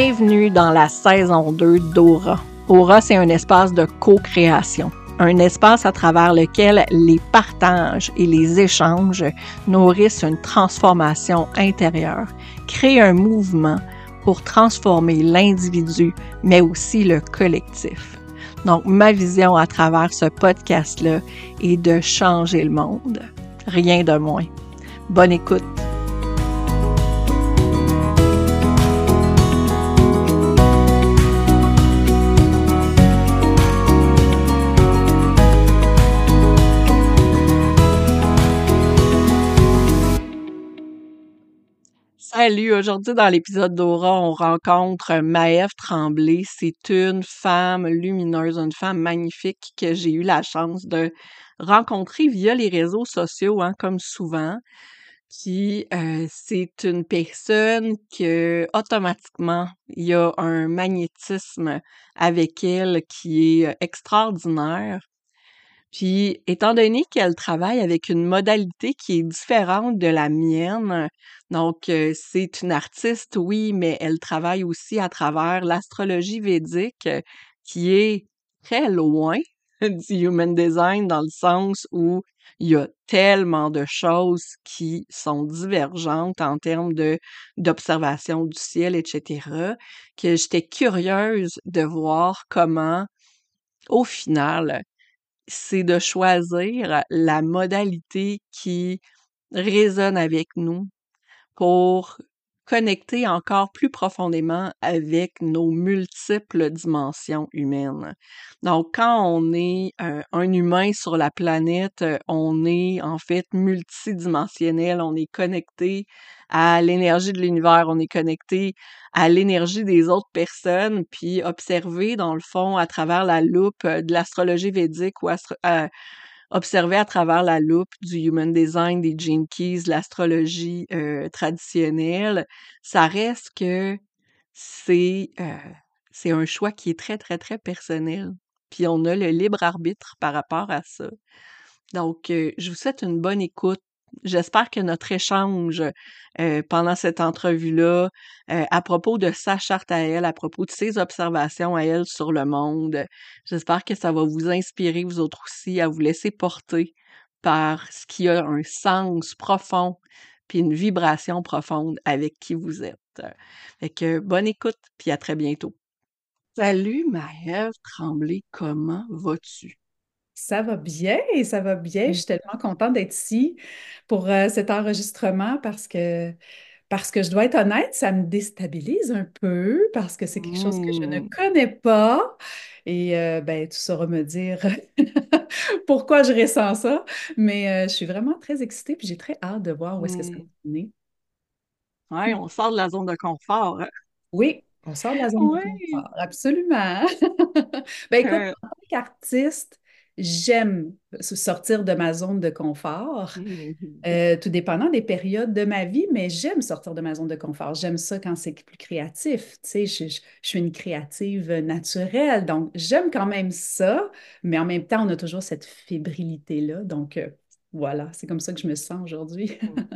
Bienvenue dans la saison 2 d'Aura. Aura, c'est un espace de co-création, un espace à travers lequel les partages et les échanges nourrissent une transformation intérieure, créent un mouvement pour transformer l'individu, mais aussi le collectif. Donc, ma vision à travers ce podcast-là est de changer le monde. Rien de moins. Bonne écoute. Salut, aujourd'hui dans l'épisode d'Aura, on rencontre Maëve Tremblay. C'est une femme lumineuse, une femme magnifique que j'ai eu la chance de rencontrer via les réseaux sociaux, hein, comme souvent. Puis euh, c'est une personne que automatiquement il y a un magnétisme avec elle qui est extraordinaire. Puis, étant donné qu'elle travaille avec une modalité qui est différente de la mienne, donc c'est une artiste, oui, mais elle travaille aussi à travers l'astrologie védique, qui est très loin du human design dans le sens où il y a tellement de choses qui sont divergentes en termes de d'observation du ciel, etc., que j'étais curieuse de voir comment, au final, c'est de choisir la modalité qui résonne avec nous pour connecter encore plus profondément avec nos multiples dimensions humaines. Donc, quand on est euh, un humain sur la planète, euh, on est en fait multidimensionnel, on est connecté à l'énergie de l'univers, on est connecté à l'énergie des autres personnes, puis observer dans le fond à travers la loupe euh, de l'astrologie védique ou observer à travers la loupe du human design, des gene keys, l'astrologie euh, traditionnelle, ça reste que c'est euh, c'est un choix qui est très, très, très personnel. Puis on a le libre arbitre par rapport à ça. Donc, euh, je vous souhaite une bonne écoute. J'espère que notre échange euh, pendant cette entrevue-là, euh, à propos de sa charte à elle, à propos de ses observations à elle sur le monde, j'espère que ça va vous inspirer, vous autres aussi, à vous laisser porter par ce qui a un sens profond puis une vibration profonde avec qui vous êtes. Fait que bonne écoute, puis à très bientôt. Salut Maëve Tremblay, comment vas-tu? Ça va bien, ça va bien. Je suis tellement contente d'être ici pour euh, cet enregistrement parce que, parce que je dois être honnête, ça me déstabilise un peu parce que c'est quelque chose que je ne Mmh. connais pas. Et euh, ben, tu sauras me dire pourquoi je ressens ça. Mais euh, je suis vraiment très excitée puis j'ai très hâte de voir où est-ce que ça va Mmh. mener. Ouais, on sort de la zone de confort. hein? Oui, on sort de la zone de Oui. confort, absolument. Ben écoute, Euh, en tant qu'artiste, j'aime sortir de ma zone de confort, mhm. euh, tout dépendant des périodes de ma vie, mais j'aime sortir de ma zone de confort. J'aime ça quand c'est plus créatif. Tu sais, je, je- je suis une créative naturelle, donc j'aime quand même ça, mais en même temps, on a toujours cette fébrilité-là. Donc euh, voilà, c'est comme ça que je me sens aujourd'hui.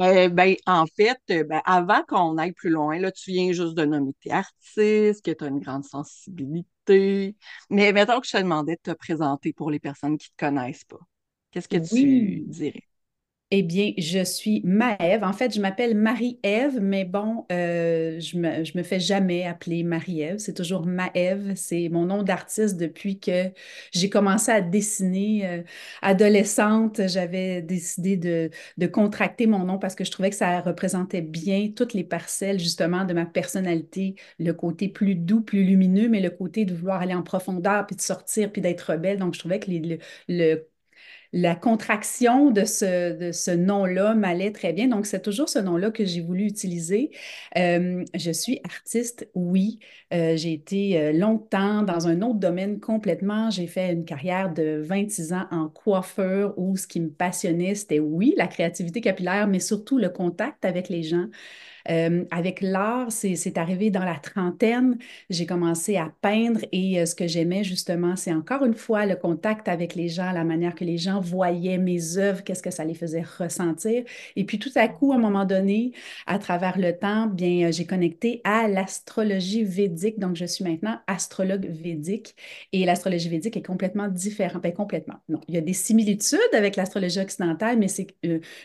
Euh, ben, en fait, euh, ben, avant qu'on aille plus loin, là, tu viens juste de nommer tes artistes, que tu as une grande sensibilité. Mais mettons que je te demandais de te présenter pour les personnes qui ne te connaissent pas. Qu'est-ce que tu dirais? Eh bien, je suis Maëve. En fait, je m'appelle Marie-Ève, mais bon, euh, je me, me fais jamais appeler Marie-Ève. C'est toujours Maëve. C'est mon nom d'artiste depuis que j'ai commencé à dessiner. euh, adolescente, j'avais décidé de, contracter mon nom parce que je trouvais que ça représentait bien toutes les parcelles, justement, de ma personnalité. Le côté plus doux, plus lumineux, mais le côté de vouloir aller en profondeur, puis de sortir, puis d'être rebelle. Donc, je trouvais que le la contraction de ce, nom-là m'allait très bien. Donc, c'est toujours ce nom-là que j'ai voulu utiliser. Euh, je suis artiste, oui. Euh, j'ai été euh, longtemps dans un autre domaine complètement. J'ai fait une carrière de 26 ans en coiffeur où ce qui me passionnait, c'était, oui, la créativité capillaire, mais surtout le contact avec les gens. Euh, avec l'art, c'est, arrivé dans la trentaine. J'ai commencé à peindre et euh, ce que j'aimais justement, c'est encore une fois le contact avec les gens, la manière que les gens voyaient mes œuvres, qu'est-ce que ça les faisait ressentir. Et puis tout à coup, à un moment donné, à travers le temps, bien, euh, j'ai connecté à l'astrologie védique. Donc, je suis maintenant astrologue védique et l'astrologie védique est complètement différente. Ben, complètement. Non, il y a des similitudes avec l'astrologie occidentale, mais c'est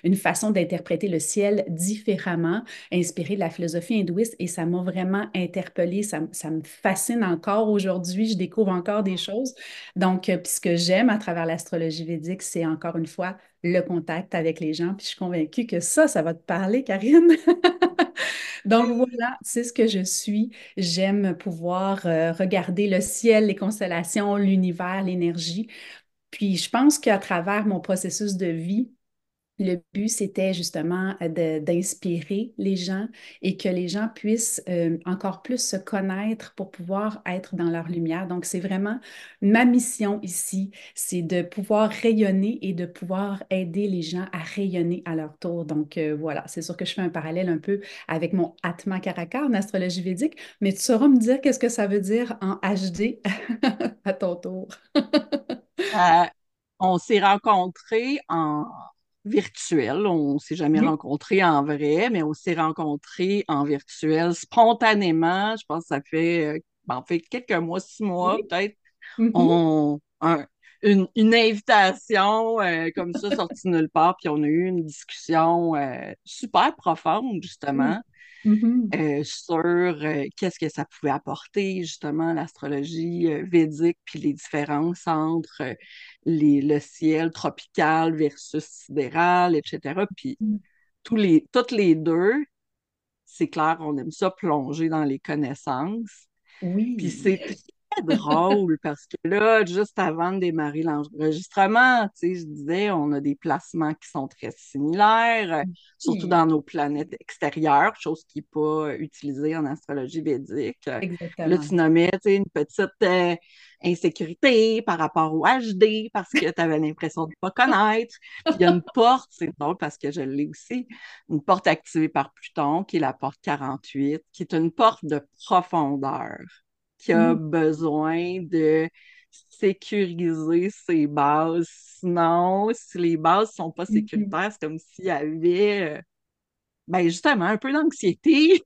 une façon d'interpréter le ciel différemment, inspiré de la philosophie hindouiste et ça m'a vraiment interpellée. Ça, ça, me fascine encore aujourd'hui. Je découvre encore des choses. Donc, euh, puis ce que j'aime à travers l'astrologie védique, c'est encore une fois le contact avec les gens. Puis je suis convaincue que ça, ça va te parler, Karine. Donc voilà, c'est ce que je suis. J'aime pouvoir euh, regarder le ciel, les constellations, l'univers, l'énergie. Puis je pense qu'à travers mon processus de vie, le but, c'était justement euh, d'inspirer les gens et que les gens puissent euh, encore plus se connaître pour pouvoir être dans leur lumière. Donc, c'est vraiment ma mission ici, c'est de pouvoir rayonner et de pouvoir aider les gens à rayonner à leur tour. Donc, euh, voilà, c'est sûr que je fais un parallèle un peu avec mon Atma Karaka en astrologie védique, mais tu sauras me dire qu'est-ce que ça veut dire en HD à ton tour. on s'est rencontrés en virtuel. On ne s'est jamais rencontrés en vrai, mais on s'est rencontrés en virtuel spontanément. Je pense que ça fait, euh, ben, fait quelques mois, six mois peut-être. Mm-hmm. On, une, invitation euh, comme ça sortie nulle part, puis on a eu une discussion euh, super profonde, justement. Mm-hmm. sur qu'est-ce que ça pouvait apporter, justement, l'astrologie védique, puis les différences entre le ciel tropical versus sidéral, etc. Puis mm. tous les, toutes les deux, c'est clair, on aime ça plonger dans les connaissances. Oui. Puis c'est drôle parce que là, juste avant de démarrer l'enregistrement, tu sais, je disais, on a des placements qui sont très similaires, surtout dans nos planètes extérieures, chose qui n'est pas utilisée en astrologie védique. Exactement. Là, tu nommais, tu sais, une petite euh, insécurité par rapport au HD parce que tu avais l'impression de ne pas connaître. Puis il y a une porte, c'est drôle parce que je l'ai aussi, une porte activée par Pluton qui est la porte 48, qui est une porte de profondeur, qui a mm. besoin de sécuriser ses bases. Sinon, si les bases ne sont pas mm-hmm. sécuritaires, c'est comme s'il y avait, euh, ben justement, un peu d'anxiété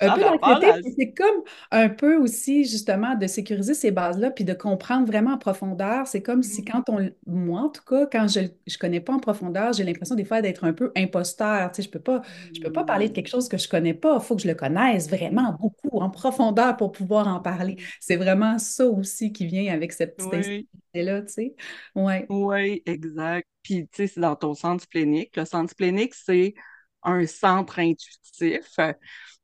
un peu d'anxiété, c'est comme un peu aussi justement de sécuriser ces bases-là, puis de comprendre vraiment en profondeur. C'est comme si mmh. quand on, moi en tout cas, quand je ne connais pas en profondeur, j'ai l'impression des fois d'être un peu imposteur. Tu sais, je peux pas, je peux pas parler de quelque chose que je connais pas. Il faut que je le connaisse vraiment beaucoup en profondeur pour pouvoir en parler. C'est vraiment ça aussi qui vient avec cette petite oui. là tu sais. Ouais. Oui, exact. Puis, tu sais, c'est dans ton centre splénique. Le centre splénique, c'est un centre intuitif.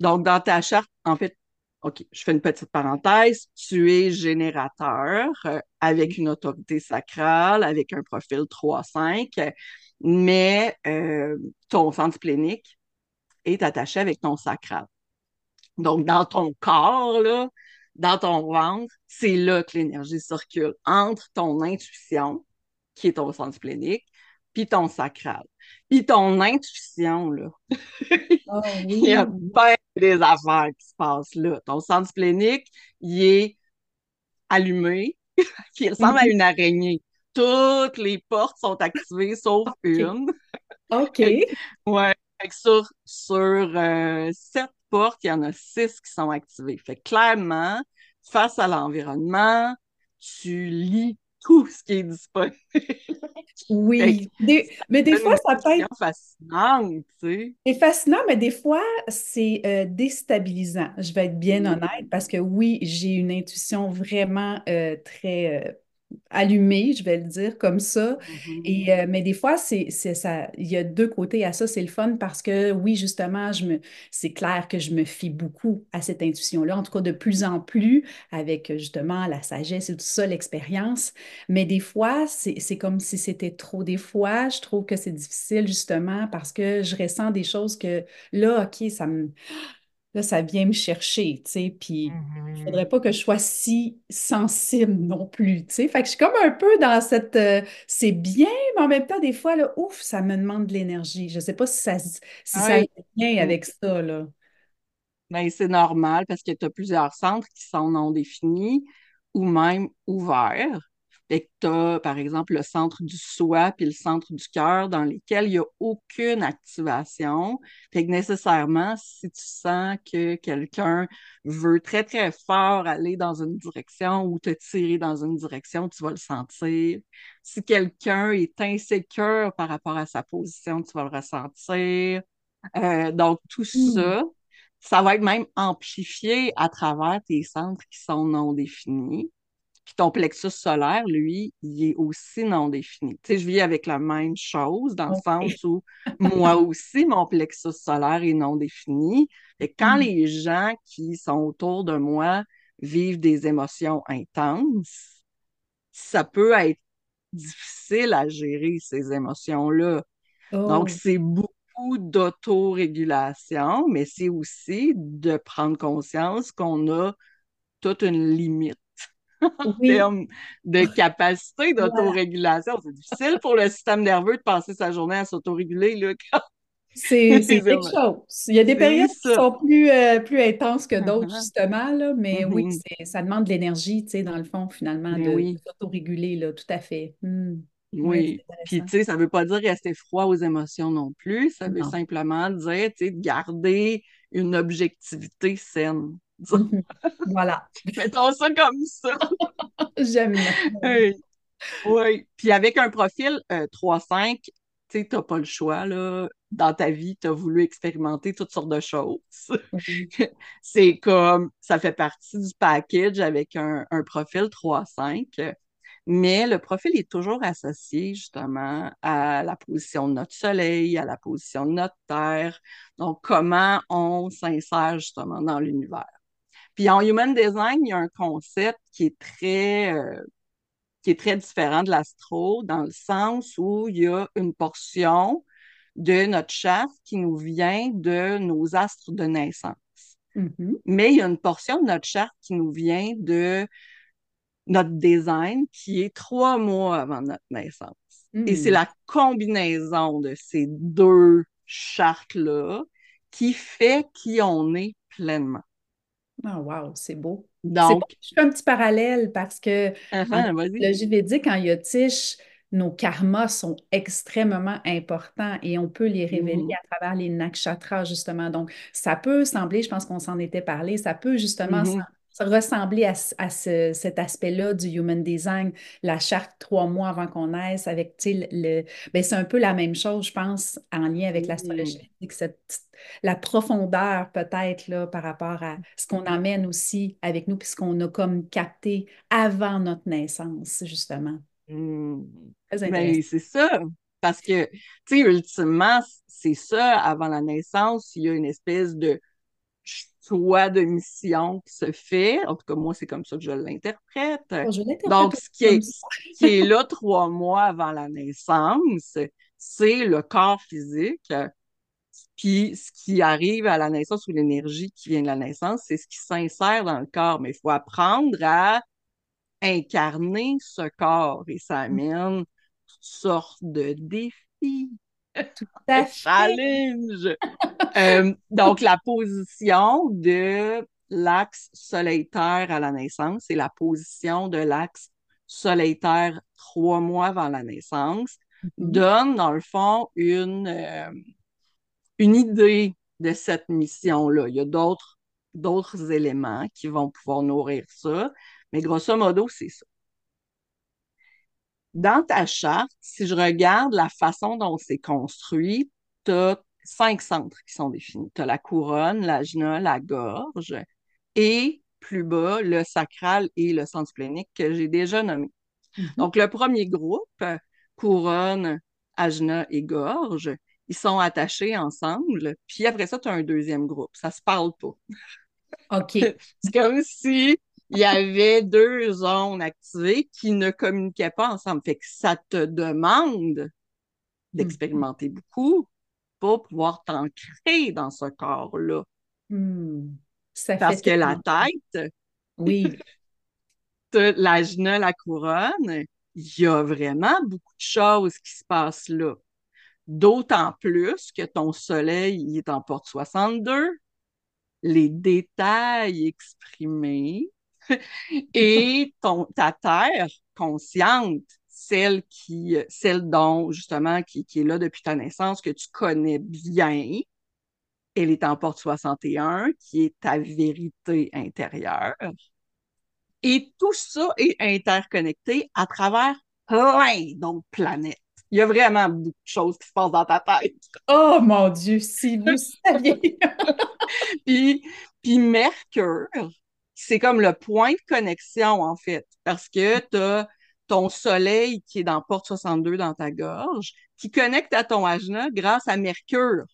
Donc, dans ta charte, en fait, OK, je fais une petite parenthèse. Tu es générateur euh, avec une autorité sacrale, avec un profil 3-5, mais euh, ton centre plénique est attaché avec ton sacral. Donc, dans ton corps, là, dans ton ventre, c'est là que l'énergie circule entre ton intuition, qui est ton centre plénique, puis ton sacral. Puis ton intuition, là. Oh, il y a bien des affaires qui se passent là. Ton centre splénique, il est allumé, qui ressemble à mhm. une araignée. Toutes les portes sont activées sauf une. OK. ouais. Sur, sur euh, sept portes, il y en a six qui sont activées. Fait clairement, face à l'environnement, tu lis tout ce qui est disponible. Oui, mais des fois, ça peut être... fascinant, tu sais. C'est fascinant, mais des fois, c'est euh, déstabilisant. Je vais être bien honnête parce que oui, j'ai une intuition vraiment euh, très euh, allumé, je vais le dire comme ça. Mm-hmm. Et, euh, mais des fois, c'est, ça, il y a deux côtés à ça. C'est le fun parce que oui, justement, je me, c'est clair que je me fie beaucoup à cette intuition-là, en tout cas de plus en plus avec justement la sagesse et tout ça, l'expérience. Mais des fois, c'est, comme si c'était trop. Des fois, je trouve que c'est difficile justement parce que je ressens des choses que là, OK, ça me là, ça vient me chercher, tu sais, puis il faudrait Mhm. pas que je sois si sensible non plus, tu sais. Fait que je suis comme un peu dans cette, euh, c'est bien, mais en même temps, des fois, là, ouf, ça me demande de l'énergie. Je sais pas si ça, si ça Oui. vient avec ça, là. Ben, c'est normal parce que tu as plusieurs centres qui sont non définis ou même ouverts. Fait que tu as, par exemple, le centre du soi puis le centre du cœur dans lesquels il n'y a aucune activation. Fait que nécessairement, si tu sens que quelqu'un veut très, très fort aller dans une direction ou te tirer dans une direction, tu vas le sentir. Si quelqu'un est insécure par rapport à sa position, tu vas le ressentir. Euh, donc, tout Hmm. ça, ça va être même amplifié à travers tes centres qui sont non définis. Puis ton plexus solaire, lui, il est aussi non défini. Tu sais, je vis avec la même chose dans le sens où moi aussi, mon plexus solaire est non défini. Et quand Hmm. les gens qui sont autour de moi vivent des émotions intenses, ça peut être difficile à gérer ces émotions-là. Donc, Oh, c'est beaucoup d'autorégulation, mais c'est aussi de prendre conscience qu'on a toute une limite en oui, termes de capacité voilà. d'autorégulation. C'est difficile pour le système nerveux de passer sa journée à s'autoréguler, là, quand C'est, quelque chose. Il y a des périodes qui sont plus, euh, plus intenses que d'autres, justement, là, mais oui, Mhm. c'est, ça demande de l'énergie, tu sais, dans le fond, finalement, Ben de, de oui, s'autoréguler, là, tout à fait. Hmm. Oui, oui. Puis, tu sais, ça veut pas dire rester froid aux émotions non plus. Ça veut simplement dire, tu sais, de garder une objectivité saine. Voilà. Mettons ça comme ça. J'aime. Oui. Puis avec un profil euh, 3-5, tu sais, t'as pas le choix, là. Dans ta vie, tu as voulu expérimenter toutes sortes de choses. C'est comme, ça fait partie du package avec un, un profil 3-5. Mais le profil est toujours associé justement à la position de notre soleil, à la position de notre terre. Donc, comment on s'insère justement dans l'univers? Puis en Human Design, il y a un concept qui est très, euh, qui est très différent de l'astro, dans le sens où il y a une portion de notre charte qui nous vient de nos astres de naissance. Mhm. Mais il y a une portion de notre charte qui nous vient de notre design qui est trois mois avant notre naissance. Et c'est Hmm. la combinaison de ces deux chartes-là qui fait qui on est pleinement. Ah, wow, c'est beau. Donc, Je fais un petit parallèle parce que uh en -huh, vas-y. astrologie védique, en Yotish, nos karmas sont extrêmement importants et on peut les révéler Mm à travers les nakshatras, justement. Donc, ça peut sembler, je pense qu'on s'en était parlé, ça peut justement -hmm. se ressembler à, à ce, cet aspect-là du human design, la charte trois mois avant qu'on naisse, avec, le, ben, c'est un peu la même chose, je pense, en lien avec l'astrologie la profondeur peut-être là, par rapport à ce qu'on emmène aussi avec nous, puis ce qu'on a comme capté avant notre naissance, justement. Mm. Très intéressant. Mais c'est ça. Parce que, tu sais, ultimement, c'est ça, avant la naissance, il y a une espèce de choix de mission qui se fait. En tout cas, moi, c'est comme ça que je l'interprète. Donc, ce qui est, qui est là trois mois avant la naissance, c'est le corps physique. Puis, ce qui arrive à la naissance ou l'énergie qui vient de la naissance, c'est ce qui s'insère dans le corps. Mais il faut apprendre à incarner ce corps et ça amène toutes sortes de défis, Tout de à fait. challenges. Euh, donc, la position de l'axe soleil-terre à la naissance et la position de l'axe soleil-terre trois mois avant la naissance Mhm. donne, dans le fond, une, euh, une idée de cette mission-là. Il y a d'autres, d'autres éléments qui vont pouvoir nourrir ça, mais grosso modo, c'est ça. Dans ta charte, si je regarde la façon dont c'est construit, tu as cinq centres qui sont définis. Tu as la couronne, l'ajna, la gorge et plus bas, le sacral et le centre splénique que j'ai déjà nommé. Mhm. Donc, le premier groupe, couronne, ajna et gorge, ils sont attachés ensemble. Puis après ça, tu as un deuxième groupe. Ça se parle pas. OK. C'est comme si il y avait deux zones activées qui ne communiquaient pas ensemble. Fait que ça te demande d'expérimenter beaucoup pour pouvoir t'ancrer dans ce corps-là. Fait Parce que la tête, Oui. t'as l'ajna, la couronne, il y a vraiment beaucoup de choses qui se passent là. D'autant plus que ton soleil il est en porte 62, les détails exprimés et ton, ta terre consciente, celle qui, celle dont, justement, qui, qui est là depuis ta naissance, que tu connais bien, elle est en porte 61, qui est ta vérité intérieure. Et tout ça est interconnecté à travers plein d'autres planètes. Il y a vraiment beaucoup de choses qui se passent dans ta tête. Oh mon Dieu, si vous saviez. puis, puis Mercure, c'est comme le point de connexion, en fait, parce que tu as ton soleil qui est dans porte 62 dans ta gorge, qui connecte à ton ajna grâce à Mercure.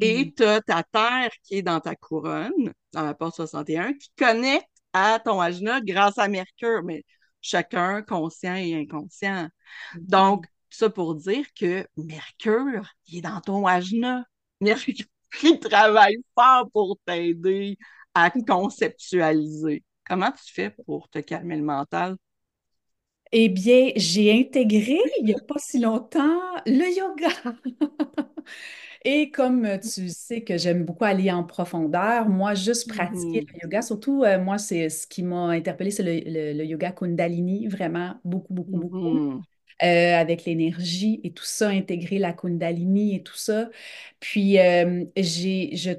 Et Hmm. tu as ta terre qui est dans ta couronne, dans la porte 61, qui connecte à ton ajna grâce à Mercure, mais chacun conscient et inconscient. Donc, ça pour dire que Mercure, il est dans ton ajna. Mercure, il travaille fort pour t'aider à conceptualiser. Comment tu fais pour te calmer le mental? Eh bien, j'ai intégré il n'y a pas si longtemps le yoga. Et comme tu sais que j'aime beaucoup aller en profondeur, moi, juste pratiquer Mhm. le yoga, surtout, euh, moi, c'est ce qui m'a interpellée, c'est le, le- le yoga Kundalini, vraiment beaucoup, beaucoup, beaucoup, Mhm. euh, avec l'énergie et tout ça, intégrer la Kundalini et tout ça. Puis, euh, j'ai, je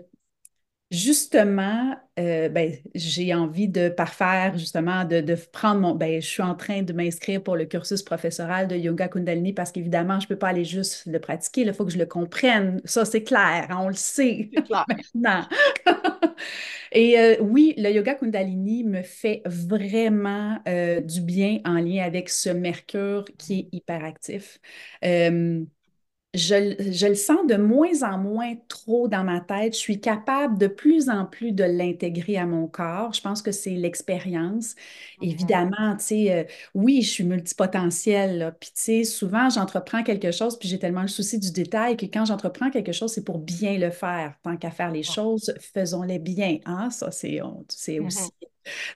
Justement, euh, ben, j'ai envie de parfaire, justement, de, de prendre mon... Ben, je suis en train de m'inscrire pour le cursus professoral de Yoga Kundalini parce qu'évidemment, je ne peux pas aller juste le pratiquer, il faut que je le comprenne. Ça, c'est clair, hein, on le sait clair. maintenant. Et euh, oui, le Yoga Kundalini me fait vraiment euh, du bien en lien avec ce Mercure qui est hyperactif. Je, je le sens de moins en moins trop dans ma tête. Je suis capable de plus en plus de l'intégrer à mon corps. Je pense que c'est l'expérience. Évidemment, tu sais, euh, oui, je suis multipotentielle, là. Puis, tu sais, souvent, j'entreprends quelque chose, puis j'ai tellement le souci du détail que quand j'entreprends quelque chose, c'est pour bien le faire. Tant qu'à faire les choses, faisons-les bien. Hein? Ça, c'est Mhm. aussi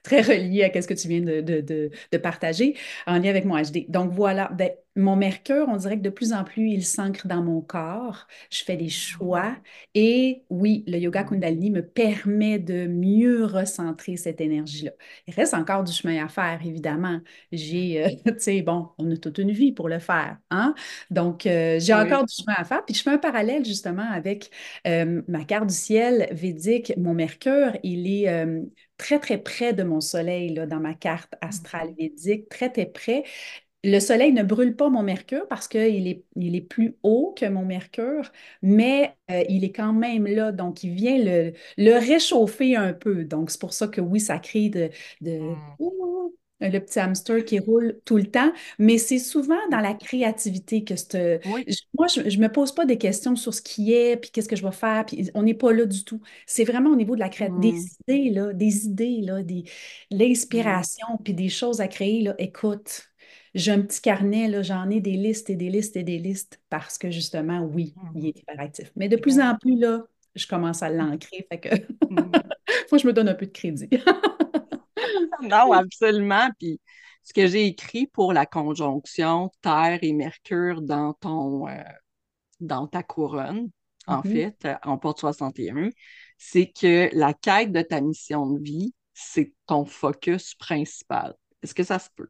très relié à ce que tu viens de, de, de- de partager en lien avec mon HD. Donc voilà, ben, mon mercure, on dirait que de plus en plus, il s'ancre dans mon corps. Je fais des choix et oui, le yoga Kundalini me permet de mieux recentrer cette énergie-là. Il reste encore du chemin à faire, évidemment. J'ai, euh, tu sais, bon, on a toute une vie pour le faire, hein? Donc, euh, j'ai Oui. encore du chemin à faire. Puis je fais un parallèle justement avec euh, ma carte du ciel védique. Mon mercure, il est... très, très près de mon soleil, là, dans ma carte astrale Mhm. védique, très, très près. Le soleil ne brûle pas mon mercure parce qu'il est, il est plus haut que mon mercure, mais euh, il est quand même là, donc il vient le, le réchauffer un peu. Donc c'est pour ça que oui, ça crée de, de Mhm. Ouh, le petit hamster qui roule tout le temps, mais c'est souvent dans la créativité que c'est... Oui. Moi, je ne me pose pas des questions sur ce qui est, puis qu'est-ce que je vais faire, puis on n'est pas là du tout. C'est vraiment au niveau de la cré... des Mhm. idées, là, des idées, là, des... Mhm. l'inspiration, puis des choses à créer, là. Écoute. J'ai un petit carnet, là, j'en ai des listes et des listes et des listes parce que justement, oui, il Mhm. est hyperactif. Mais de plus en plus, là, je commence à l'ancrer, fait que Mhm. faut que je me donne un peu de crédit. Non, absolument. Puis ce que j'ai écrit pour la conjonction Terre et Mercure dans ton euh, dans ta couronne, en fait, euh, en porte 61, c'est que la quête de ta mission de vie, c'est ton focus principal. Est-ce que ça se peut?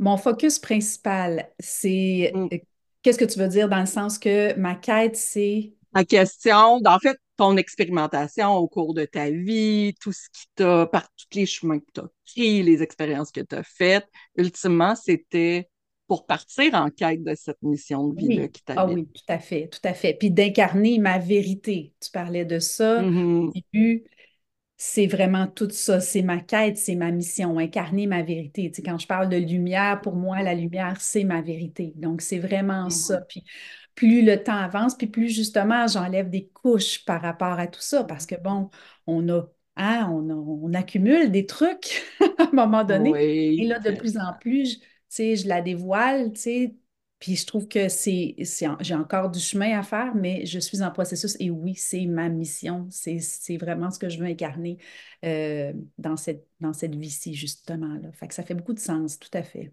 Mon focus principal, c'est Mm. euh, qu'est-ce que tu veux dire dans le sens que ma quête, c'est? La question, en fait, ton expérimentation au cours de ta vie, tout ce qui t'a, par tous les chemins que tu as pris, les expériences que tu as faites, ultimement, c'était pour partir en quête de cette mission de vie-là oui, qui ah t'habite. oui, tout à fait, tout à fait. Puis d'incarner ma vérité. Tu parlais de ça Mhm, au début. C'est vraiment tout ça, c'est ma quête, c'est ma mission, incarner ma vérité. Tu sais, quand je parle de lumière, pour moi, la lumière, c'est ma vérité. Donc, c'est vraiment ça. mhm, Puis, plus le temps avance, puis plus justement, j'enlève des couches par rapport à tout ça, parce que bon, on a, hein, on a- on accumule des trucs à un moment donné. Et là, de plus en plus, je, tu sais, je la dévoile, tu sais, Puis je trouve que c'est, j'ai encore du chemin à faire, mais je suis en processus et oui, c'est ma mission. C'est, vraiment ce que je veux incarner euh, dans cette, dans cette vie-ci, justement, là. Fait que ça fait beaucoup de sens, tout à fait.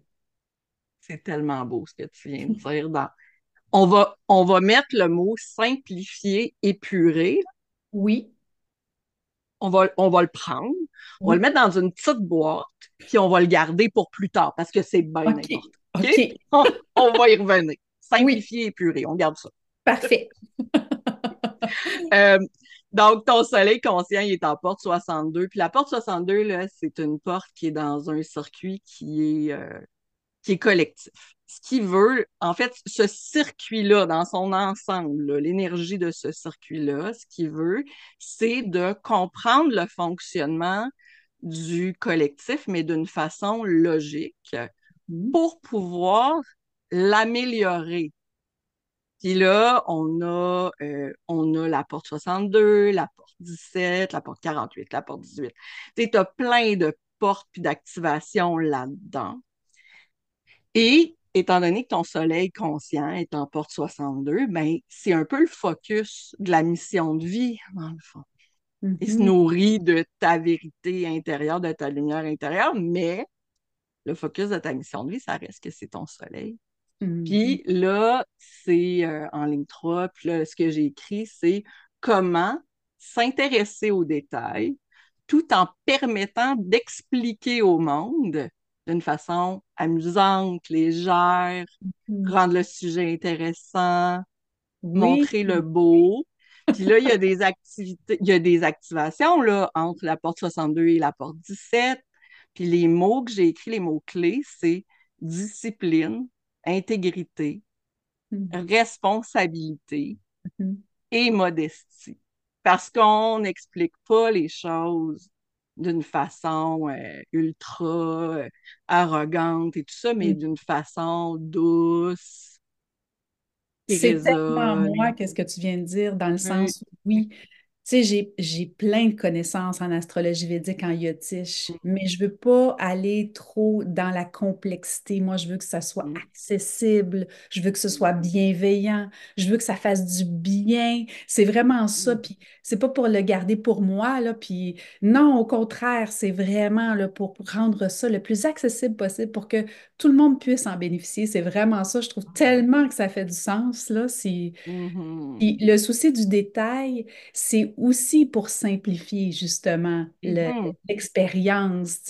C'est tellement beau ce que tu viens de dire. Dans... On va, on va mettre le mot simplifier, épuré. Oui, On va, on va le prendre, on va le mettre dans une petite boîte, puis on va le garder pour plus tard parce que c'est bien important. OK? OK. On, va y revenir. Oui, Simplifier, épuré, on garde ça. parfait. Euh, donc, ton soleil conscient, il est en porte 62. Puis la porte 62, là, c'est une porte qui est dans un circuit qui est, euh, qui est collectif. Ce qui veut, en fait, ce circuit-là, dans son ensemble, l'énergie de ce circuit-là, ce qu'il veut, c'est de comprendre le fonctionnement du collectif, mais d'une façon logique, pour pouvoir l'améliorer. Puis là, on a, euh, on a la porte 62, la porte 17, la porte 48, la porte 18. Tu as plein de portes puis d'activations là-dedans. Et étant donné que ton soleil conscient est en porte 62, ben, c'est un peu le focus de la mission de vie, dans le fond. Il se mhm, nourrit de ta vérité intérieure, de ta lumière intérieure, mais le focus de ta mission de vie, ça reste que c'est ton soleil. mhm, Puis là, c'est euh, en ligne 3, puis là, ce que j'ai écrit, c'est comment s'intéresser aux détails tout en permettant d'expliquer au monde d'une façon amusante, légère, mhm. rendre le sujet intéressant, Oui. montrer le beau. Puis là, il y a des activités, il y a des activations là, entre la porte 62 et la porte 17. Puis les mots que j'ai écrits, les mots-clés, c'est discipline, intégrité, Mhm, responsabilité mhm, et modestie. Parce qu'on n'explique pas les choses d'une façon euh, ultra euh, arrogante et tout ça, mais mhm. d'une façon douce, C'est tellement moi qu'est-ce que tu viens de dire, dans le sens où, oui, sais, j'ai, j'ai plein de connaissances en astrologie védique, en yotish, mais je veux pas aller trop dans la complexité. Moi, je veux que ça soit Mm, accessible, je veux que ce soit bienveillant, je veux que ça fasse du bien. C'est vraiment ça. mm, Puis c'est pas pour le garder pour moi, là. Puis non, au contraire, c'est vraiment là, pour rendre ça le plus accessible possible pour que tout le monde puisse en bénéficier. C'est vraiment ça. Je trouve tellement que ça fait du sens, là. Si... mhm, Puis le souci du détail, c'est aussi pour simplifier justement le- l'expérience,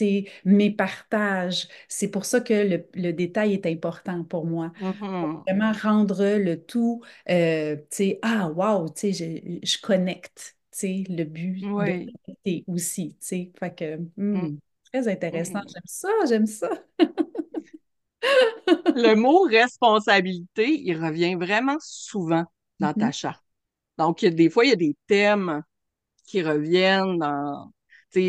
mes partages. C'est pour ça que le, le détail est important pour moi. Pour mhm. vraiment rendre le tout, euh, tu sais, ah, wow, tu sais, je, je connecte, tu sais, le but de Oui. connecter aussi, tu sais. Fait que, Mm, hmm, très intéressant. mm. J'aime ça, j'aime ça. Le mot responsabilité, il revient vraiment souvent dans ta Mhm, charte. Donc, des fois, il y a des thèmes qui reviennent dans,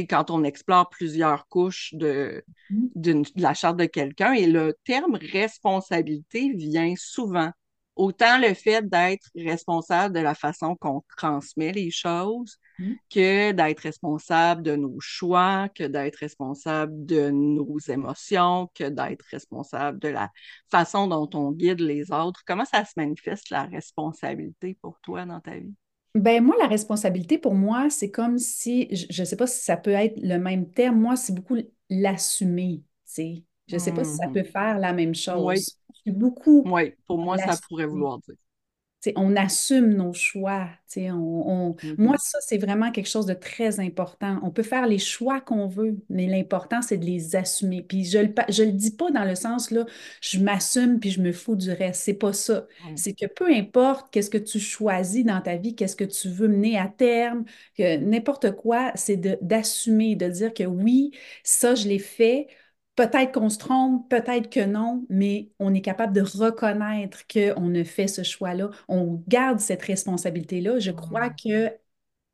quand on explore plusieurs couches de, mhm, d'une- de la charte de quelqu'un. Et le terme responsabilité vient souvent. Autant le fait d'être responsable de la façon qu'on transmet les choses, mhm. que d'être responsable de nos choix, que d'être responsable de nos émotions, que d'être responsable de la façon dont on guide les autres. Comment ça se manifeste la responsabilité pour toi dans ta vie? Ben moi, la responsabilité pour moi, c'est comme si, je ne sais pas si ça peut être le même terme, moi, c'est beaucoup l'assumer, tu sais. Je ne sais pas si ça Mhm. peut faire la même Oui, chose. Suis beaucoup oui, pour moi, ça pourrait vouloir dire. Tu sais, on assume nos choix. On, on- Moi, Mhm. ça, c'est vraiment quelque chose de très important. On peut faire les choix qu'on veut, mais l'important, c'est de les assumer. Puis je le, pa- je le dis pas dans le sens, là, je m'assume puis je me fous du reste. C'est pas ça. C'est que peu importe qu'est-ce que tu choisis dans ta vie, qu'est-ce que tu veux mener à terme, que n'importe quoi, c'est de, d'assumer, de dire que oui, ça, je l'ai fait. Peut-être qu'on se trompe, peut-être que non, mais on est capable de reconnaître qu'on a fait ce choix-là. On garde cette responsabilité-là. Je crois que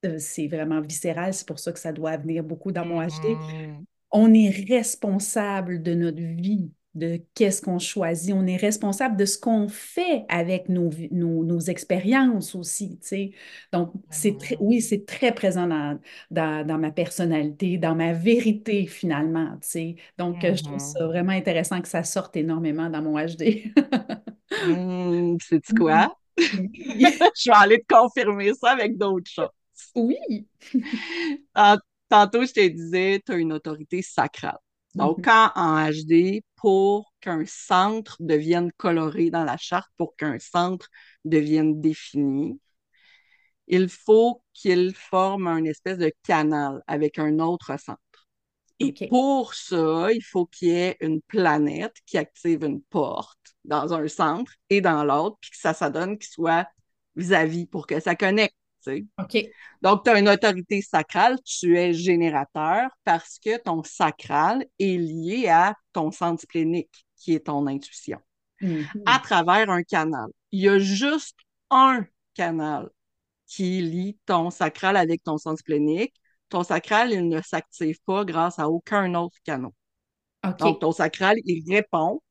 euh, c'est vraiment viscéral, c'est pour ça que ça doit venir beaucoup dans mon HD Mhm. on est responsable de notre vie, de qu'est-ce qu'on choisit. On est responsable de ce qu'on fait avec nos, nos, nos expériences aussi. Donc, c'est oui, c'est très présent dans, dans, dans ma personnalité, dans ma vérité finalement. Donc, je trouve Mhm. ça vraiment intéressant que ça sorte énormément dans mon HD. Sais-tu Mhm. quoi? Je vais aller te confirmer ça avec d'autres choses. Oui. Tant- Tantôt, je te disais, tu as une autorité sacrale. Donc, Mhm. quand en HD, pour qu'un centre devienne coloré dans la charte, pour qu'un centre devienne défini, il faut qu'il forme un espèce de canal avec un autre centre. Et pour ça, il faut qu'il y ait une planète qui active une porte dans un centre et dans l'autre, puis que ça, ça donne qu'il soit vis-à-vis pour que ça connecte. Donc, tu as une autorité sacrale, tu es générateur parce que ton sacral est lié à ton centre splénique, qui est ton intuition, à Mhm. travers un canal. Il y a juste un canal qui lie ton sacral avec ton centre splénique. Ton sacral, il ne s'active pas grâce à aucun autre canal. Donc, ton sacral, il répond,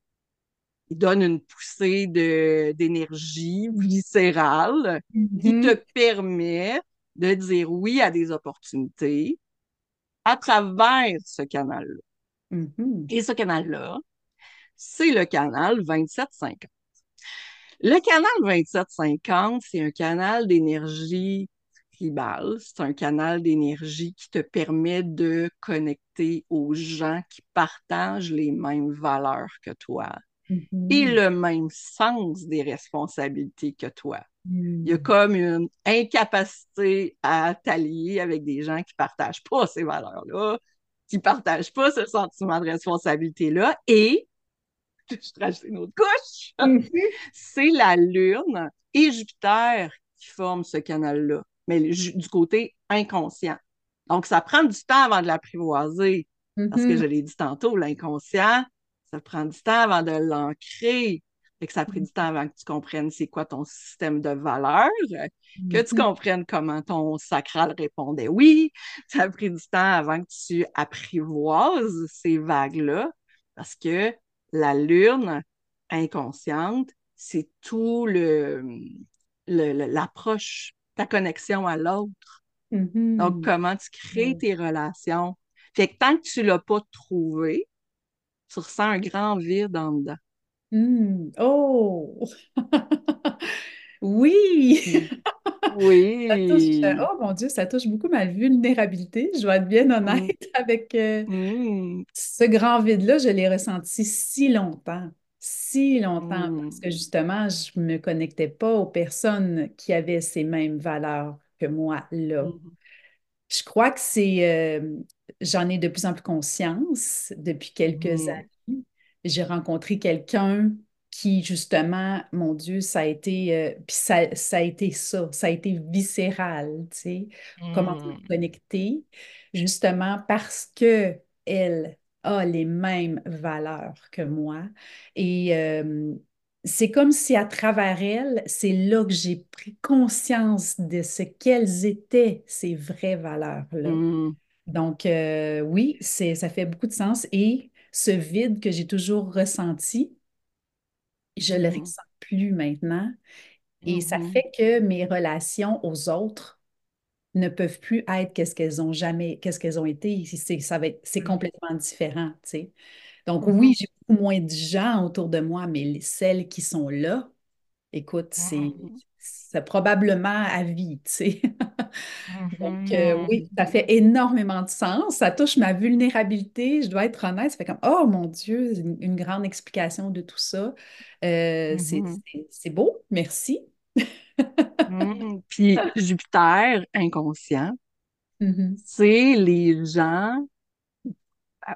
il donne une poussée d'énergie viscérale qui te Mhm. permet de dire oui à des opportunités à travers ce canal-là. Mhm. Et ce canal-là, c'est le canal 2750. Le canal 2750, c'est un canal d'énergie tribale. C'est un canal d'énergie qui te permet de connecter aux gens qui partagent les mêmes valeurs que toi et Mhm. le même sens des responsabilités que toi. Il y a Mhm. comme une incapacité à t'allier avec des gens qui ne partagent pas ces valeurs-là, qui ne partagent pas ce sentiment de responsabilité-là. Et, je te rajoute une autre couche, Mhm. c'est la Lune et Jupiter qui forment ce canal-là, mais du côté inconscient. Donc, ça prend du temps avant de l'apprivoiser, parce que je Mhm. l'ai dit tantôt, l'inconscient, ça prend du temps avant de l'ancrer. Fait que ça a pris du temps avant que tu comprennes c'est quoi ton système de valeurs, que tu Mhm. comprennes comment ton sacral répondait oui. Ça a pris du temps avant que tu apprivoises ces vagues-là, parce que la lune inconsciente, c'est tout le, l'approche, ta connexion à l'autre. Donc, Mhm. comment tu crées tes relations. Fait que tant que tu l'as pas trouvé, tu ressens un grand vide en dedans. Mhm. Oh! Oui! Mm. Ça touche, euh, Oui. oh mon Dieu, ça touche beaucoup ma vulnérabilité. Je dois être bien honnête Mm. avec euh, ce grand vide-là. Je l'ai ressenti si longtemps, si longtemps, parce que justement, je me connectais pas aux personnes qui avaient ces mêmes valeurs que moi là. Je crois que c'est, euh, j'en ai de plus en plus conscience depuis quelques Mm. années. J'ai rencontré quelqu'un qui, justement, mon Dieu, ça a été, euh, puis ça, ça a été ça, ça a été viscéral, tu sais, comment me Mm. connecter, justement parce que elle a les mêmes valeurs que moi. Et euh, c'est comme si à travers elle, c'est là que j'ai pris conscience de ce qu'elles étaient, ces vraies valeurs-là. Mm. Donc, euh, oui, c'est, ça fait beaucoup de sens. Et ce vide que j'ai toujours ressenti, je le Mhm. ressens plus maintenant. Et ça Mhm. fait que mes relations aux autres ne peuvent plus être qu'est-ce qu'elles ont jamais, qu'est-ce qu'elles ont été. C'est, ça va être, c'est complètement différent, tu sais. Donc, oui, j'ai beaucoup moins de gens autour de moi, mais les- celles qui sont là, écoute, c'est Mhm. C'est probablement à vie, tu sais. Donc, euh, Mhm. oui, ça fait énormément de sens. Ça touche ma vulnérabilité, je dois être honnête. Ça fait comme, oh mon Dieu, une, une grande explication de tout ça. Euh, c'est Mhm. c'est- beau, merci. Mhm. Puis Jupiter inconscient, c'est les gens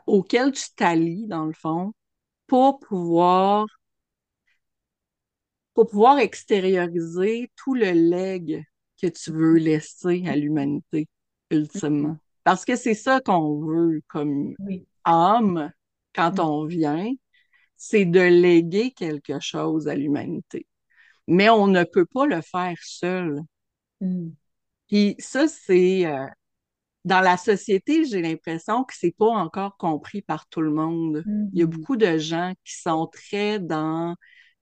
auxquels tu t'allies, dans le fond, pour pouvoir, pour pouvoir extérioriser tout le legs que tu veux laisser à l'humanité, ultimement. Parce que c'est ça qu'on veut comme Oui. âme quand on vient, c'est de léguer quelque chose à l'humanité. Mais on ne peut pas le faire seul. Mhm. Puis ça, c'est euh, dans la société, j'ai l'impression que c'est pas encore compris par tout le monde. Il y a Mhm. beaucoup de gens qui sont très dans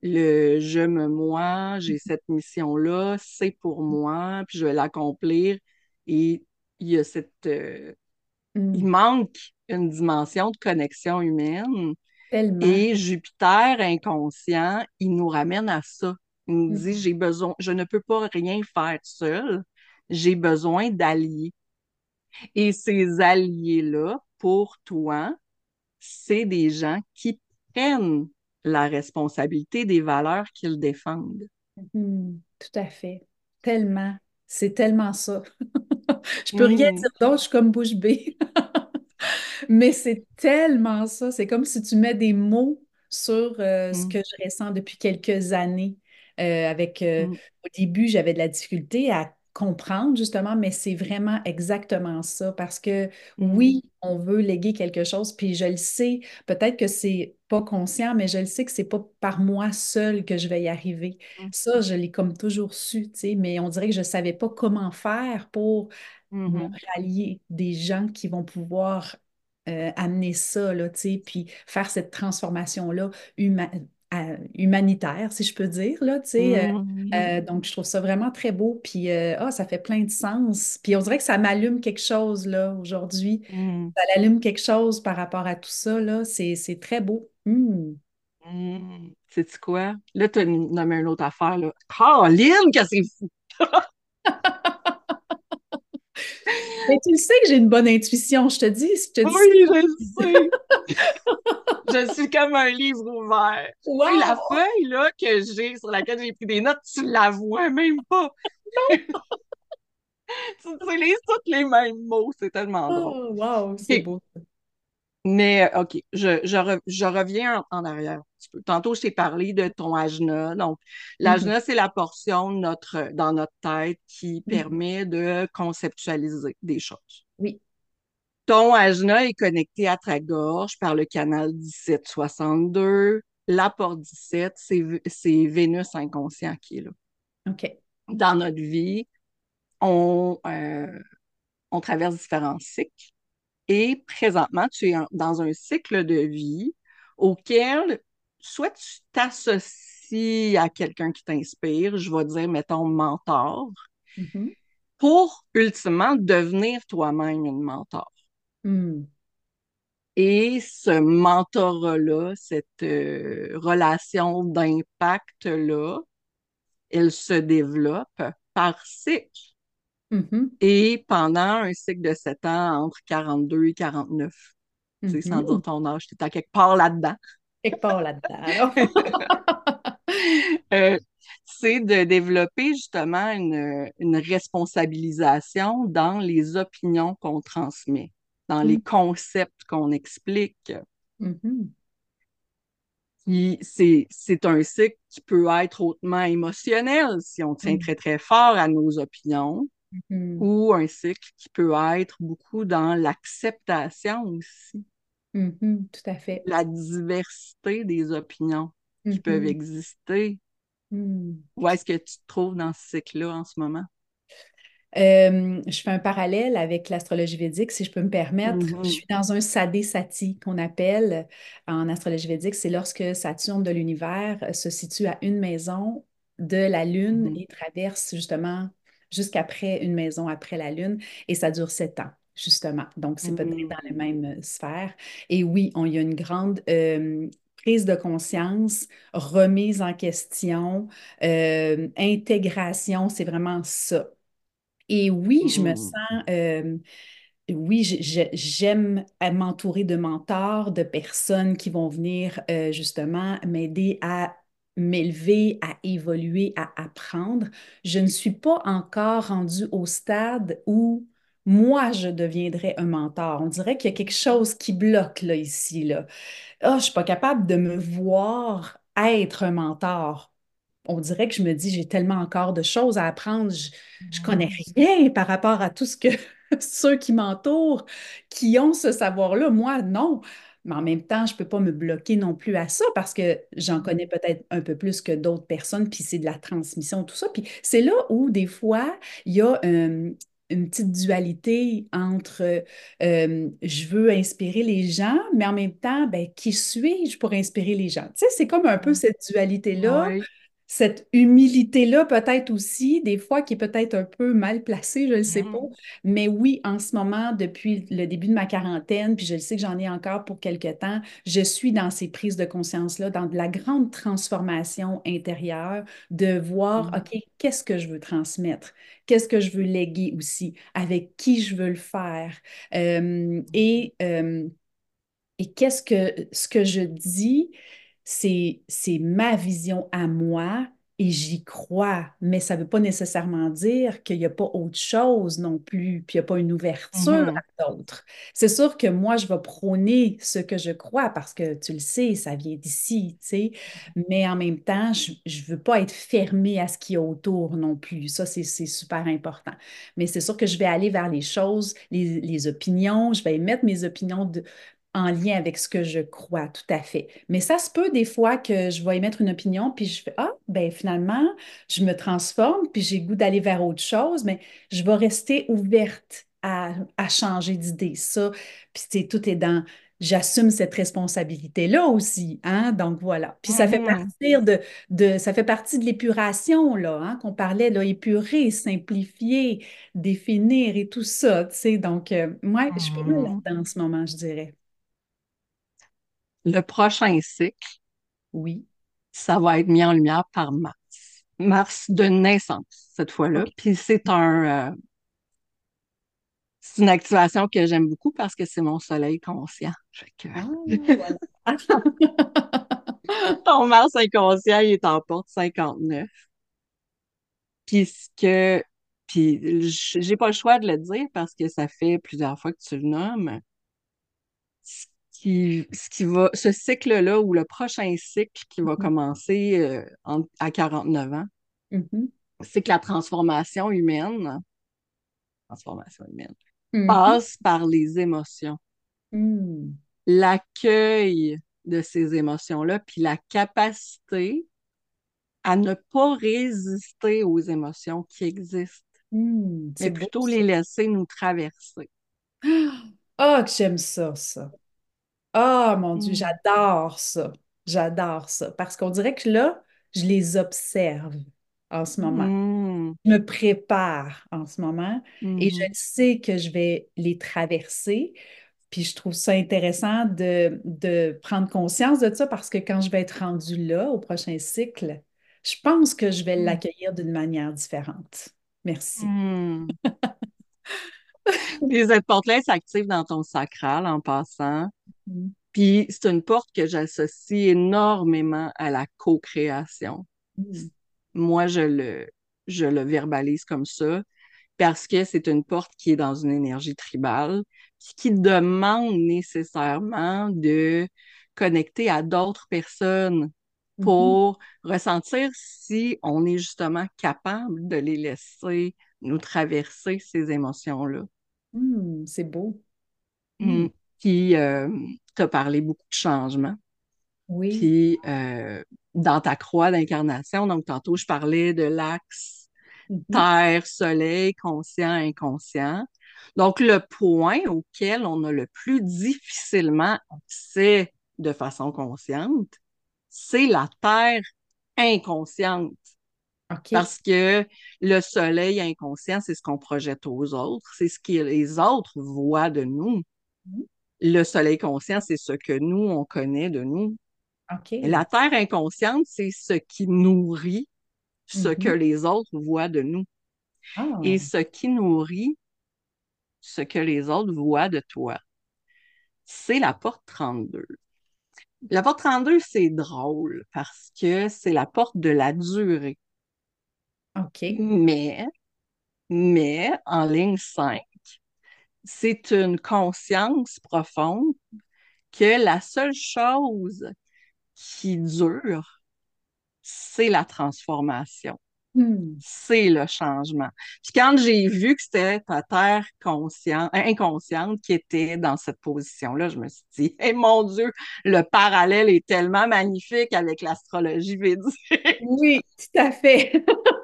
le je me moi, j'ai cette mission-là, c'est pour moi, puis je vais l'accomplir. Et il y a cette euh, il Mhm. manque une dimension de connexion humaine Tellement. Et Jupiter inconscient, il nous ramène à ça. Il nous dit, Mhm. j'ai besoin, je ne peux pas rien faire seul, j'ai besoin d'alliés. Et ces alliés-là, pour toi, c'est des gens qui prennent la responsabilité des valeurs qu'ils défendent. Mhm. Tout à fait. Tellement. C'est tellement ça. Je peux rien Mhm, dire d'autre, je suis comme bouche bée. Mais c'est tellement ça. C'est comme si tu mets des mots sur euh, ce mhm, que je ressens depuis quelques années. Euh, avec, euh, au début, j'avais de la difficulté à comprendre justement, mais c'est vraiment exactement ça. Parce que mhm, oui, on veut léguer quelque chose, puis je le sais, peut-être que c'est pas conscient, mais je le sais que c'est pas par moi seule que je vais y arriver. Ça, je l'ai comme toujours su, tu sais, mais on dirait que je savais pas comment faire pour me mhm, rallier des gens qui vont pouvoir euh, amener ça, là, tu sais, puis faire cette transformation-là euh, humanitaire, si je peux dire, là, tu sais. Euh, mhm, euh, donc, je trouve ça vraiment très beau, puis euh, ah, ça fait plein de sens. Puis on dirait que ça m'allume quelque chose, là, aujourd'hui. mhm, Ça allume quelque chose par rapport à tout ça, là. C'est, c'est très beau. Hmm. mhm. Sais-tu quoi? Là, tu as nommé une autre affaire, là. Caroline, que c'est fou! Mais tu le sais que j'ai une bonne intuition, je te dis, je te dis. Oui, je le sais. Je suis comme un livre ouvert. Tu sais, la Wow! feuille là, que j'ai, sur laquelle j'ai pris des notes, tu la vois même pas. Tu utilises tous les mêmes mots, c'est tellement drôle. Oh, wow, c'est beau. Mais OK, je, je, re- je reviens en, en arrière Tantôt, je t'ai parlé de ton ajna. Donc, Mhm, l'ajna, c'est la portion de notre, dans notre tête qui mhm. permet de conceptualiser des choses. Oui. Ton ajna est connecté à ta gorge par le canal 1762. La porte 17, c'est c'est Vénus inconscient qui est là. OK. Dans notre vie, on, euh, on traverse différents cycles et présentement, tu es en- dans un cycle de vie auquel soit tu t'associes à quelqu'un qui t'inspire, je vais dire, mettons, mentor, Mhm. pour ultimement devenir toi-même une mentor. Hmm. Et ce mentorat-là, cette euh, relation d'impact-là, elle se développe par cycle. Mhm. Et pendant un cycle de 7 ans, entre 42 et 49, tu sais, sans dire Mhm. ton âge, tu es à quelque part là-dedans, Quelque part là-dedans, euh, c'est de développer justement une, une responsabilisation dans les opinions qu'on transmet, dans les Mhm. concepts qu'on explique. Mhm. Puis c'est, c'est un cycle qui peut être hautement émotionnel si on tient Mhm. très, très fort à nos opinions, Mhm. ou un cycle qui peut être beaucoup dans l'acceptation aussi, Mhm. Tout à fait. la diversité des opinions qui peuvent Mhm. exister. Mhm. Où est-ce que tu te trouves dans ce cycle-là en ce moment? Euh, je fais un parallèle avec l'astrologie védique, si je peux me permettre. Je Mhm, suis dans un sadé sati qu'on appelle en astrologie védique. C'est lorsque Saturne de l'univers se situe à une maison de la Lune mhm, et traverse justement jusqu'après une maison après la Lune et ça dure sept ans. Justement. Donc, c'est peut-être dans les mhm, mêmes sphères. Et oui, on y a une grande euh, prise de conscience, remise en question, euh, intégration, c'est vraiment ça. Et oui, je me sens, mhm, euh, oui, j'aime m'entourer de mentors, de personnes qui vont venir euh, justement m'aider à m'élever, à évoluer, à apprendre. Je ne suis pas encore rendue au stade où moi, je deviendrai un mentor. On dirait qu'il y a quelque chose qui bloque là, ici, là. Ah, je suis pas capable de me voir être un mentor on dirait que je me dis, j'ai tellement encore de choses à apprendre. Je, je connais mhm, rien par rapport à tout ce que ceux qui m'entourent, qui ont ce savoir-là. Moi, non. Mais en même temps, je ne peux pas me bloquer non plus à ça parce que j'en connais peut-être un peu plus que d'autres personnes, puis c'est de la transmission, tout ça. Puis c'est là où, des fois, il y a euh, une petite dualité entre euh, je veux inspirer les gens, mais en même temps, ben, qui suis-je pour inspirer les gens? Tu sais, c'est comme un peu mhm. cette dualité-là Oui. Cette humilité-là, peut-être aussi, des fois, qui est peut-être un peu mal placée, je ne sais pas. Mhm. Mais oui, en ce moment, depuis le début de ma quarantaine, puis je le sais que j'en ai encore pour quelque temps, je suis dans ces prises de conscience-là, dans de la grande transformation intérieure, de voir, Mhm. OK, qu'est-ce que je veux transmettre? Qu'est-ce que je veux léguer aussi? Avec qui je veux le faire? Euh, et euh, et qu'est-ce que ce que je dis, c'est ma vision à moi et j'y crois, mais ça ne veut pas nécessairement dire qu'il n'y a pas autre chose non plus, puis il n'y a pas une ouverture Mhm. à d'autres. C'est sûr que moi, je vais prôner ce que je crois parce que tu le sais, ça vient d'ici, tu sais, mais en même temps, je ne veux pas être fermée à ce qu'il y a autour non plus. Ça, c'est c'est super important. Mais c'est sûr que je vais aller vers les choses, les, les opinions, je vais émettre mes opinions de, en lien avec ce que je crois, tout à fait. Mais ça se peut des fois que je vais émettre une opinion, puis je fais, ah, ben finalement, je me transforme, puis j'ai goût d'aller vers autre chose, mais je vais rester ouverte à, à changer d'idée. Ça, puis tout est dans, j'assume cette responsabilité-là aussi, hein? Donc voilà. Puis ça fait partir de, de ça fait partie de l'épuration, là, hein, qu'on parlait, là, épurer, simplifier, définir et tout ça, tu sais. Donc, euh, ouais, je suis pas mal Mhm. là-dedans en ce moment, je dirais. Le prochain cycle, Oui. ça va être mis en lumière par Mars. Mars de naissance, cette fois-là. Puis c'est un, euh, c'est une activation que j'aime beaucoup parce que c'est mon soleil conscient. Fait que Ah, voilà. ton Mars inconscient, il est en porte 59. Puis ce que, puis j'ai pas le choix de le dire parce que ça fait plusieurs fois que tu le nommes. Ce qui, ce qui va, ce cycle-là ou le prochain cycle qui va commencer euh, en- à 49 ans, Mhm. c'est que la transformation humaine, transformation humaine, Mhm. passe par les émotions. Mhm. L'accueil de ces émotions-là, puis la capacité à ne pas résister aux émotions qui existent, Mhm. mais plutôt les laisser nous traverser. Ah, que j'aime ça, ça. Ah, mon Dieu, Mm. j'adore ça. J'adore ça. Parce qu'on dirait que là, je les observe en ce moment. Mm. Je me prépare en ce moment et je Mhm. sais que je vais les traverser. Puis je trouve ça intéressant de, de prendre conscience de ça parce que quand je vais être rendue là, au prochain cycle, je pense que je vais Mm. l'accueillir d'une manière différente. Merci. Mm. Les portes-là s'activent dans ton sacral en passant. Mm. Puis c'est une porte que j'associe énormément à la co-création. Mm. Moi, je le, je le verbalise comme ça parce que c'est une porte qui est dans une énergie tribale, qui demande nécessairement de connecter à d'autres personnes Mhm. pour ressentir si on est justement capable de les laisser nous traverser ces émotions-là. Mm. C'est beau. Mm. Mm. Puis, euh, tu as parlé beaucoup de changements. Oui. Puis, euh, dans ta croix d'incarnation, donc tantôt, je parlais de l'axe terre, soleil, conscient, inconscient. Donc, le point auquel on a le plus difficilement accès de façon consciente, c'est la terre inconsciente. Parce que le soleil inconscient, c'est ce qu'on projette aux autres, c'est ce que les autres voient de nous. Mhm. Le soleil conscient, c'est ce que nous, on connaît de nous. La terre inconsciente, c'est ce qui nourrit ce que Mhm. les autres voient de nous. Et Ah. ce qui nourrit ce que les autres voient de toi, c'est la porte 32. La porte 32, c'est drôle parce que c'est la porte de la durée. OK. Mais, mais en ligne 5, c'est une conscience profonde que la seule chose qui dure, c'est la transformation. Hmm. c'est le changement. Puis quand j'ai vu que c'était ta terre consciente, inconsciente qui était dans cette position-là, je me suis dit, hey, mon Dieu, le parallèle est tellement magnifique avec l'astrologie védique. Oui, tout à fait.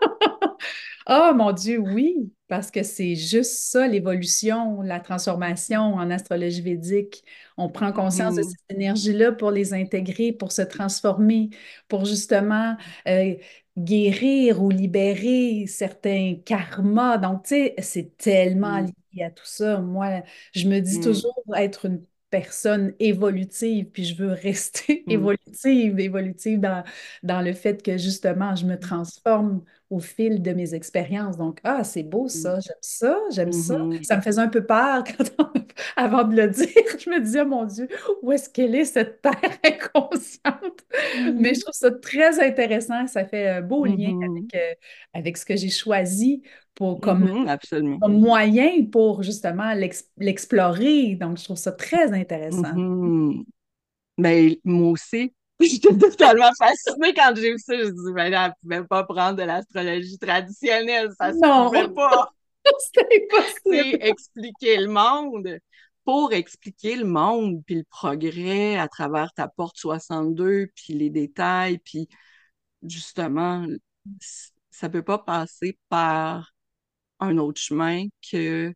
Oh mon Dieu, oui, parce que c'est juste ça, l'évolution, la transformation en astrologie védique. On prend conscience de Mhm. cette énergie-là pour les intégrer, pour se transformer, pour justement euh, guérir ou libérer certains karmas. Donc, tu sais, c'est tellement Mm, lié à tout ça. Moi, je me dis mm, toujours être une personne évolutive, puis je veux rester mm, évolutive, évolutive dans, dans le fait que justement, je me transforme au fil de mes expériences. Donc, ah, c'est beau mm, ça, j'aime ça, j'aime ça. mhm, Ça me faisait un peu peur quand on- avant de le dire. Je me disais, mon Dieu, où est-ce qu'elle est, cette terre inconsciente? Mais je trouve ça très intéressant. Ça fait un beau lien avec, euh, avec ce que j'ai choisi pour, comme, absolument. comme moyen pour justement l'ex- l'explorer. Donc, je trouve ça très intéressant. Mhm. Ben, moi aussi, j'étais totalement fascinée quand j'ai vu ça. Je me dit, ben là, elle pouvait pas prendre de l'astrologie traditionnelle, ça se pouvait pas. C'est impossible. expliquer le monde. Pour expliquer le monde, puis le progrès à travers ta porte 62, puis les détails, puis justement, ça peut pas passer par un autre chemin que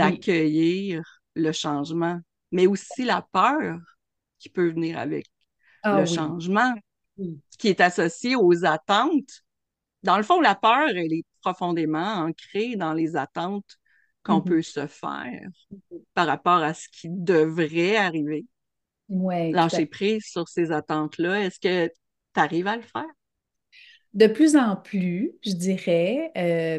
Oui. d'accueillir le changement, mais aussi la peur qui peut venir avec Ah le oui. changement, qui est associé aux attentes. Dans le fond, la peur, elle est profondément ancrée dans les attentes qu'on Mhm. peut se faire par rapport à ce qui devrait arriver. Ouais, Lâcher prise sur ces attentes-là, est-ce que tu arrives à le faire? De plus en plus, je dirais, euh,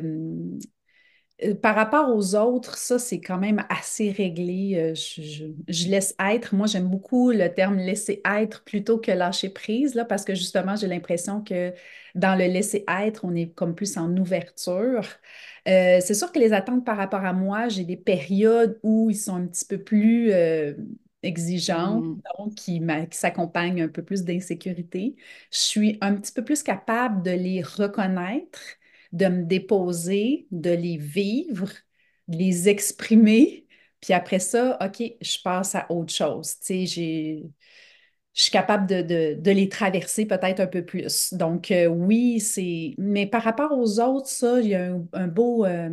par rapport aux autres, ça, c'est quand même assez réglé. Euh, Je, je- je laisse être. Moi, j'aime beaucoup le terme laisser être plutôt que lâcher prise, là, parce que justement, j'ai l'impression que dans le laisser être, on est comme plus en ouverture. Euh, c'est sûr que les attentes par rapport à moi, j'ai des périodes où ils sont un petit peu plus euh, exigeantes, donc qui, qui s'accompagnent un peu plus d'insécurité. Je suis un petit peu plus capable de les reconnaître de me déposer, de les vivre, de les exprimer, puis après ça, OK, je passe à autre chose. Je suis capable de, les traverser peut-être un peu plus. Donc, euh, oui, c'est... Mais par rapport aux autres, ça, il y a un, beau... euh,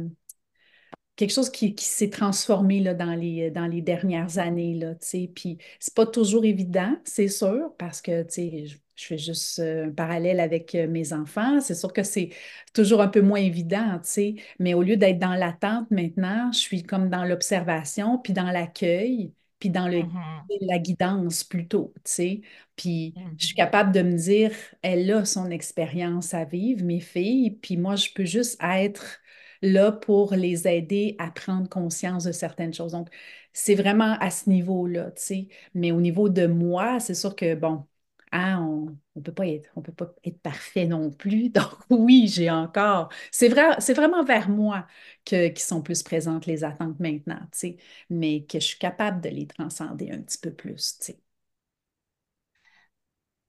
quelque chose qui, s'est transformé dans les, dans les dernières années, là. Puis c'est pas toujours évident, c'est sûr, parce que, je, je fais juste euh, un parallèle avec euh, mes enfants. C'est sûr que c'est toujours un peu moins évident, tu sais. Mais au lieu d'être dans l'attente maintenant, je suis comme dans l'observation, puis dans l'accueil, puis dans le, Mhm. la guidance plutôt, tu sais. Puis je suis Mhm. capable de me dire, elle a son expérience à vivre, mes filles, puis moi, je peux juste être là pour les aider à prendre conscience de certaines choses. Donc, c'est vraiment à ce niveau-là, tu sais. Mais au niveau de moi, c'est sûr que, bon, hein, on on peut pas être, on peut pas être parfait non plus. Donc, oui, j'ai encore. C'est vrai, c'est vraiment vers moi que, qui sont plus présentes les attentes maintenant, tu sais, mais que je suis capable de les transcender un petit peu plus, tu sais.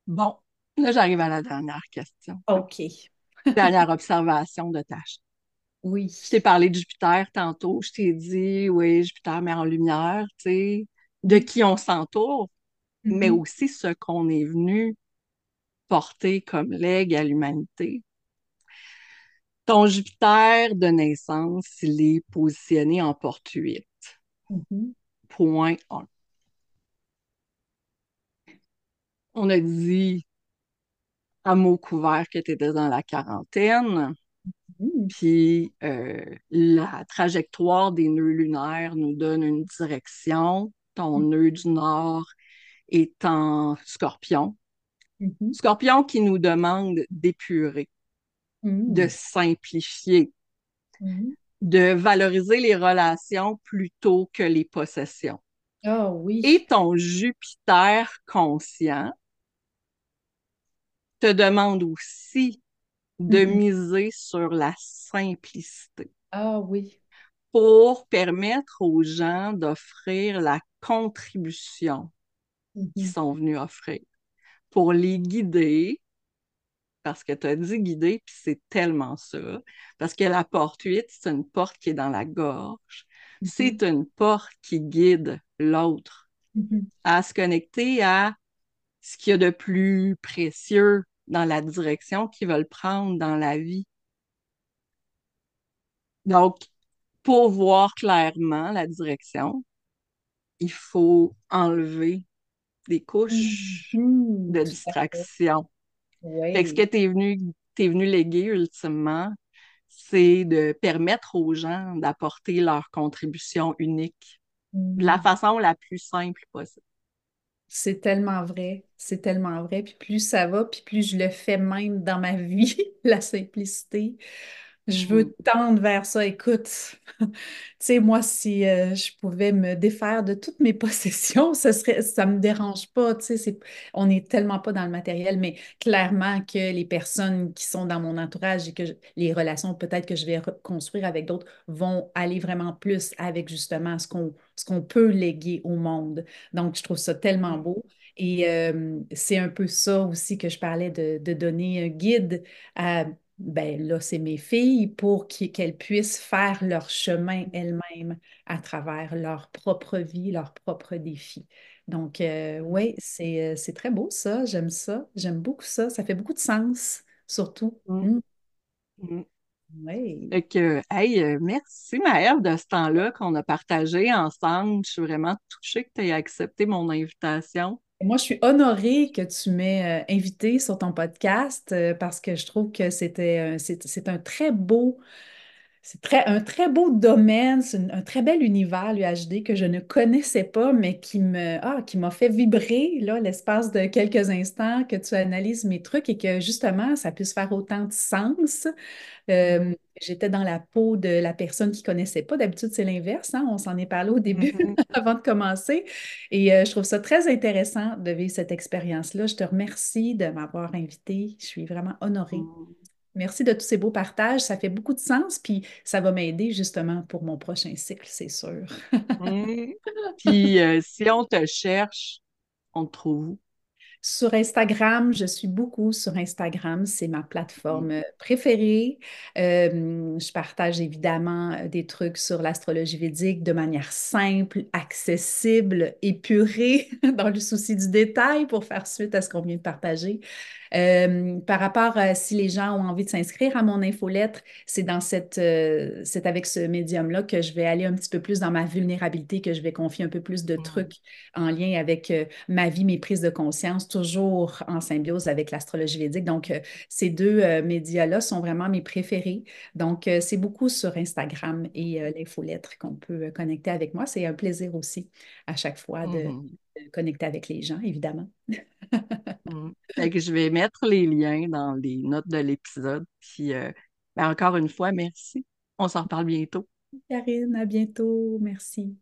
Bon, là, j'arrive à la dernière question. OK. Dernière observation de tâche. Oui. Je t'ai parlé de Jupiter tantôt. Je t'ai dit, oui, Jupiter met en lumière, tu sais, de qui on s'entoure, mais Mhm. aussi ce qu'on est venu porter comme legs à l'humanité. Ton Jupiter de naissance, il est positionné en porte 8. Mhm. Point 1. On a dit à mot couvert que tu étais dans la quarantaine, Mhm. puis euh, la trajectoire des nœuds lunaires nous donne une direction. Ton nœud du nord est en scorpion. Mhm. Scorpion qui nous demande d'épurer, de Mhm. simplifier, Mhm. de valoriser les relations plutôt que les possessions. Ah Et ton Jupiter conscient te demande aussi de Mhm. miser sur la simplicité Ah oui. pour permettre aux gens d'offrir la contribution Mhm. sont venus offrir, pour les guider, parce que tu as dit guider, puis c'est tellement ça, parce que la porte 8, c'est une porte qui est dans la gorge, Mhm. c'est une porte qui guide l'autre Mhm. à se connecter à ce qu'il y a de plus précieux dans la direction qu'ils veulent prendre dans la vie. Donc, pour voir clairement la direction, il faut enlever des couches Mhm. de fait. distraction. Que ce que Oui. tu es venu es venu léguer ultimement, c'est de permettre aux gens d'apporter leur contribution unique de la Mm. façon la plus simple possible. C'est tellement vrai, c'est tellement vrai. Puis plus ça va, puis plus je le fais même dans ma vie, la simplicité. Je Mhm. veux tendre vers ça. Écoute, tu sais, moi, si euh, je pouvais me défaire de toutes mes possessions, ça serait, ça me dérange pas. Tu sais, c'est, on n'est tellement pas dans le matériel, mais clairement que les personnes qui sont dans mon entourage et que je- les relations peut-être que je vais construire avec d'autres vont aller vraiment plus avec justement ce qu'on ce qu'on peut léguer au monde. Donc, je trouve ça tellement beau. Et euh, c'est un peu ça aussi que je parlais de, de donner un guide à ben là, c'est mes filles pour qu'elles puissent faire leur chemin elles-mêmes à travers leur propre vie, leurs propres défis. Donc, euh, oui, c'est, euh, c'est très beau ça, j'aime ça, j'aime beaucoup ça, ça fait beaucoup de sens, surtout. Mm, Mhm. ouais. Fait que, hey, euh, merci Maëve de ce temps-là qu'on a partagé ensemble. Je suis vraiment touchée que tu aies accepté mon invitation. Moi, je suis honorée que tu m'aies euh, invitée sur ton podcast euh, parce que je trouve que c'était, c'est un très beau C'est très, un très beau domaine, c'est un très bel univers, l'UHD, que je ne connaissais pas, mais qui me, ah, qui m'a fait vibrer, là, l'espace de quelques instants que tu analyses mes trucs et que, justement, ça puisse faire autant de sens. Euh, Mhm. j'étais dans la peau de la personne qui connaissait pas. D'habitude, c'est l'inverse, hein? On s'en est parlé au début, Mhm. avant de commencer. Et euh, je trouve ça très intéressant de vivre cette expérience-là. Je te remercie de m'avoir invitée. Je suis vraiment honorée. Mhm. Merci de tous ces beaux partages. Ça fait beaucoup de sens, puis ça va m'aider justement pour mon prochain cycle, c'est sûr. Puis, euh, si on te cherche, on te trouve? Sur Instagram, je suis beaucoup sur Instagram, c'est ma plateforme euh, préférée. Euh, je partage évidemment euh, des trucs sur l'astrologie védique de manière simple, accessible, épurée, dans le souci du détail pour faire suite à ce qu'on vient de partager. Euh, par rapport à si les gens ont envie de s'inscrire à mon infolettre, c'est dans cette, euh, c'est avec ce médium-là que je vais aller un petit peu plus dans ma vulnérabilité, que je vais confier un peu plus de trucs en lien avec euh, ma vie, mes prises de conscience, toujours en symbiose avec l'astrologie védique. Donc, ces deux médias-là sont vraiment mes préférés. Donc, c'est beaucoup sur Instagram et l'infolettre qu'on peut connecter avec moi. C'est un plaisir aussi à chaque fois de, de connecter avec les gens, évidemment. Fait que je vais mettre les liens dans les notes de l'épisode. Puis, euh, ben, encore une fois, merci. On s'en reparle bientôt. Karine, à bientôt. Merci.